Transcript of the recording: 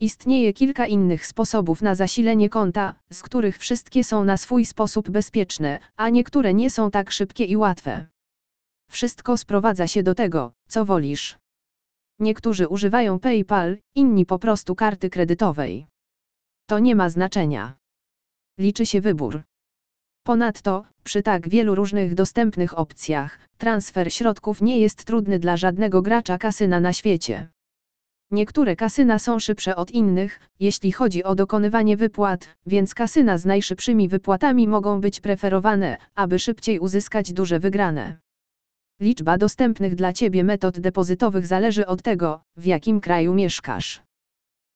Istnieje kilka innych sposobów na zasilenie konta, z których wszystkie są na swój sposób bezpieczne, a niektóre nie są tak szybkie i łatwe. Wszystko sprowadza się do tego, co wolisz. Niektórzy używają PayPal, inni po prostu karty kredytowej. To nie ma znaczenia. Liczy się wybór. Ponadto, przy tak wielu różnych dostępnych opcjach, transfer środków nie jest trudny dla żadnego gracza kasyna na świecie. Niektóre kasyna są szybsze od innych, jeśli chodzi o dokonywanie wypłat, więc kasyna z najszybszymi wypłatami mogą być preferowane, aby szybciej uzyskać duże wygrane. Liczba dostępnych dla Ciebie metod depozytowych zależy od tego, w jakim kraju mieszkasz.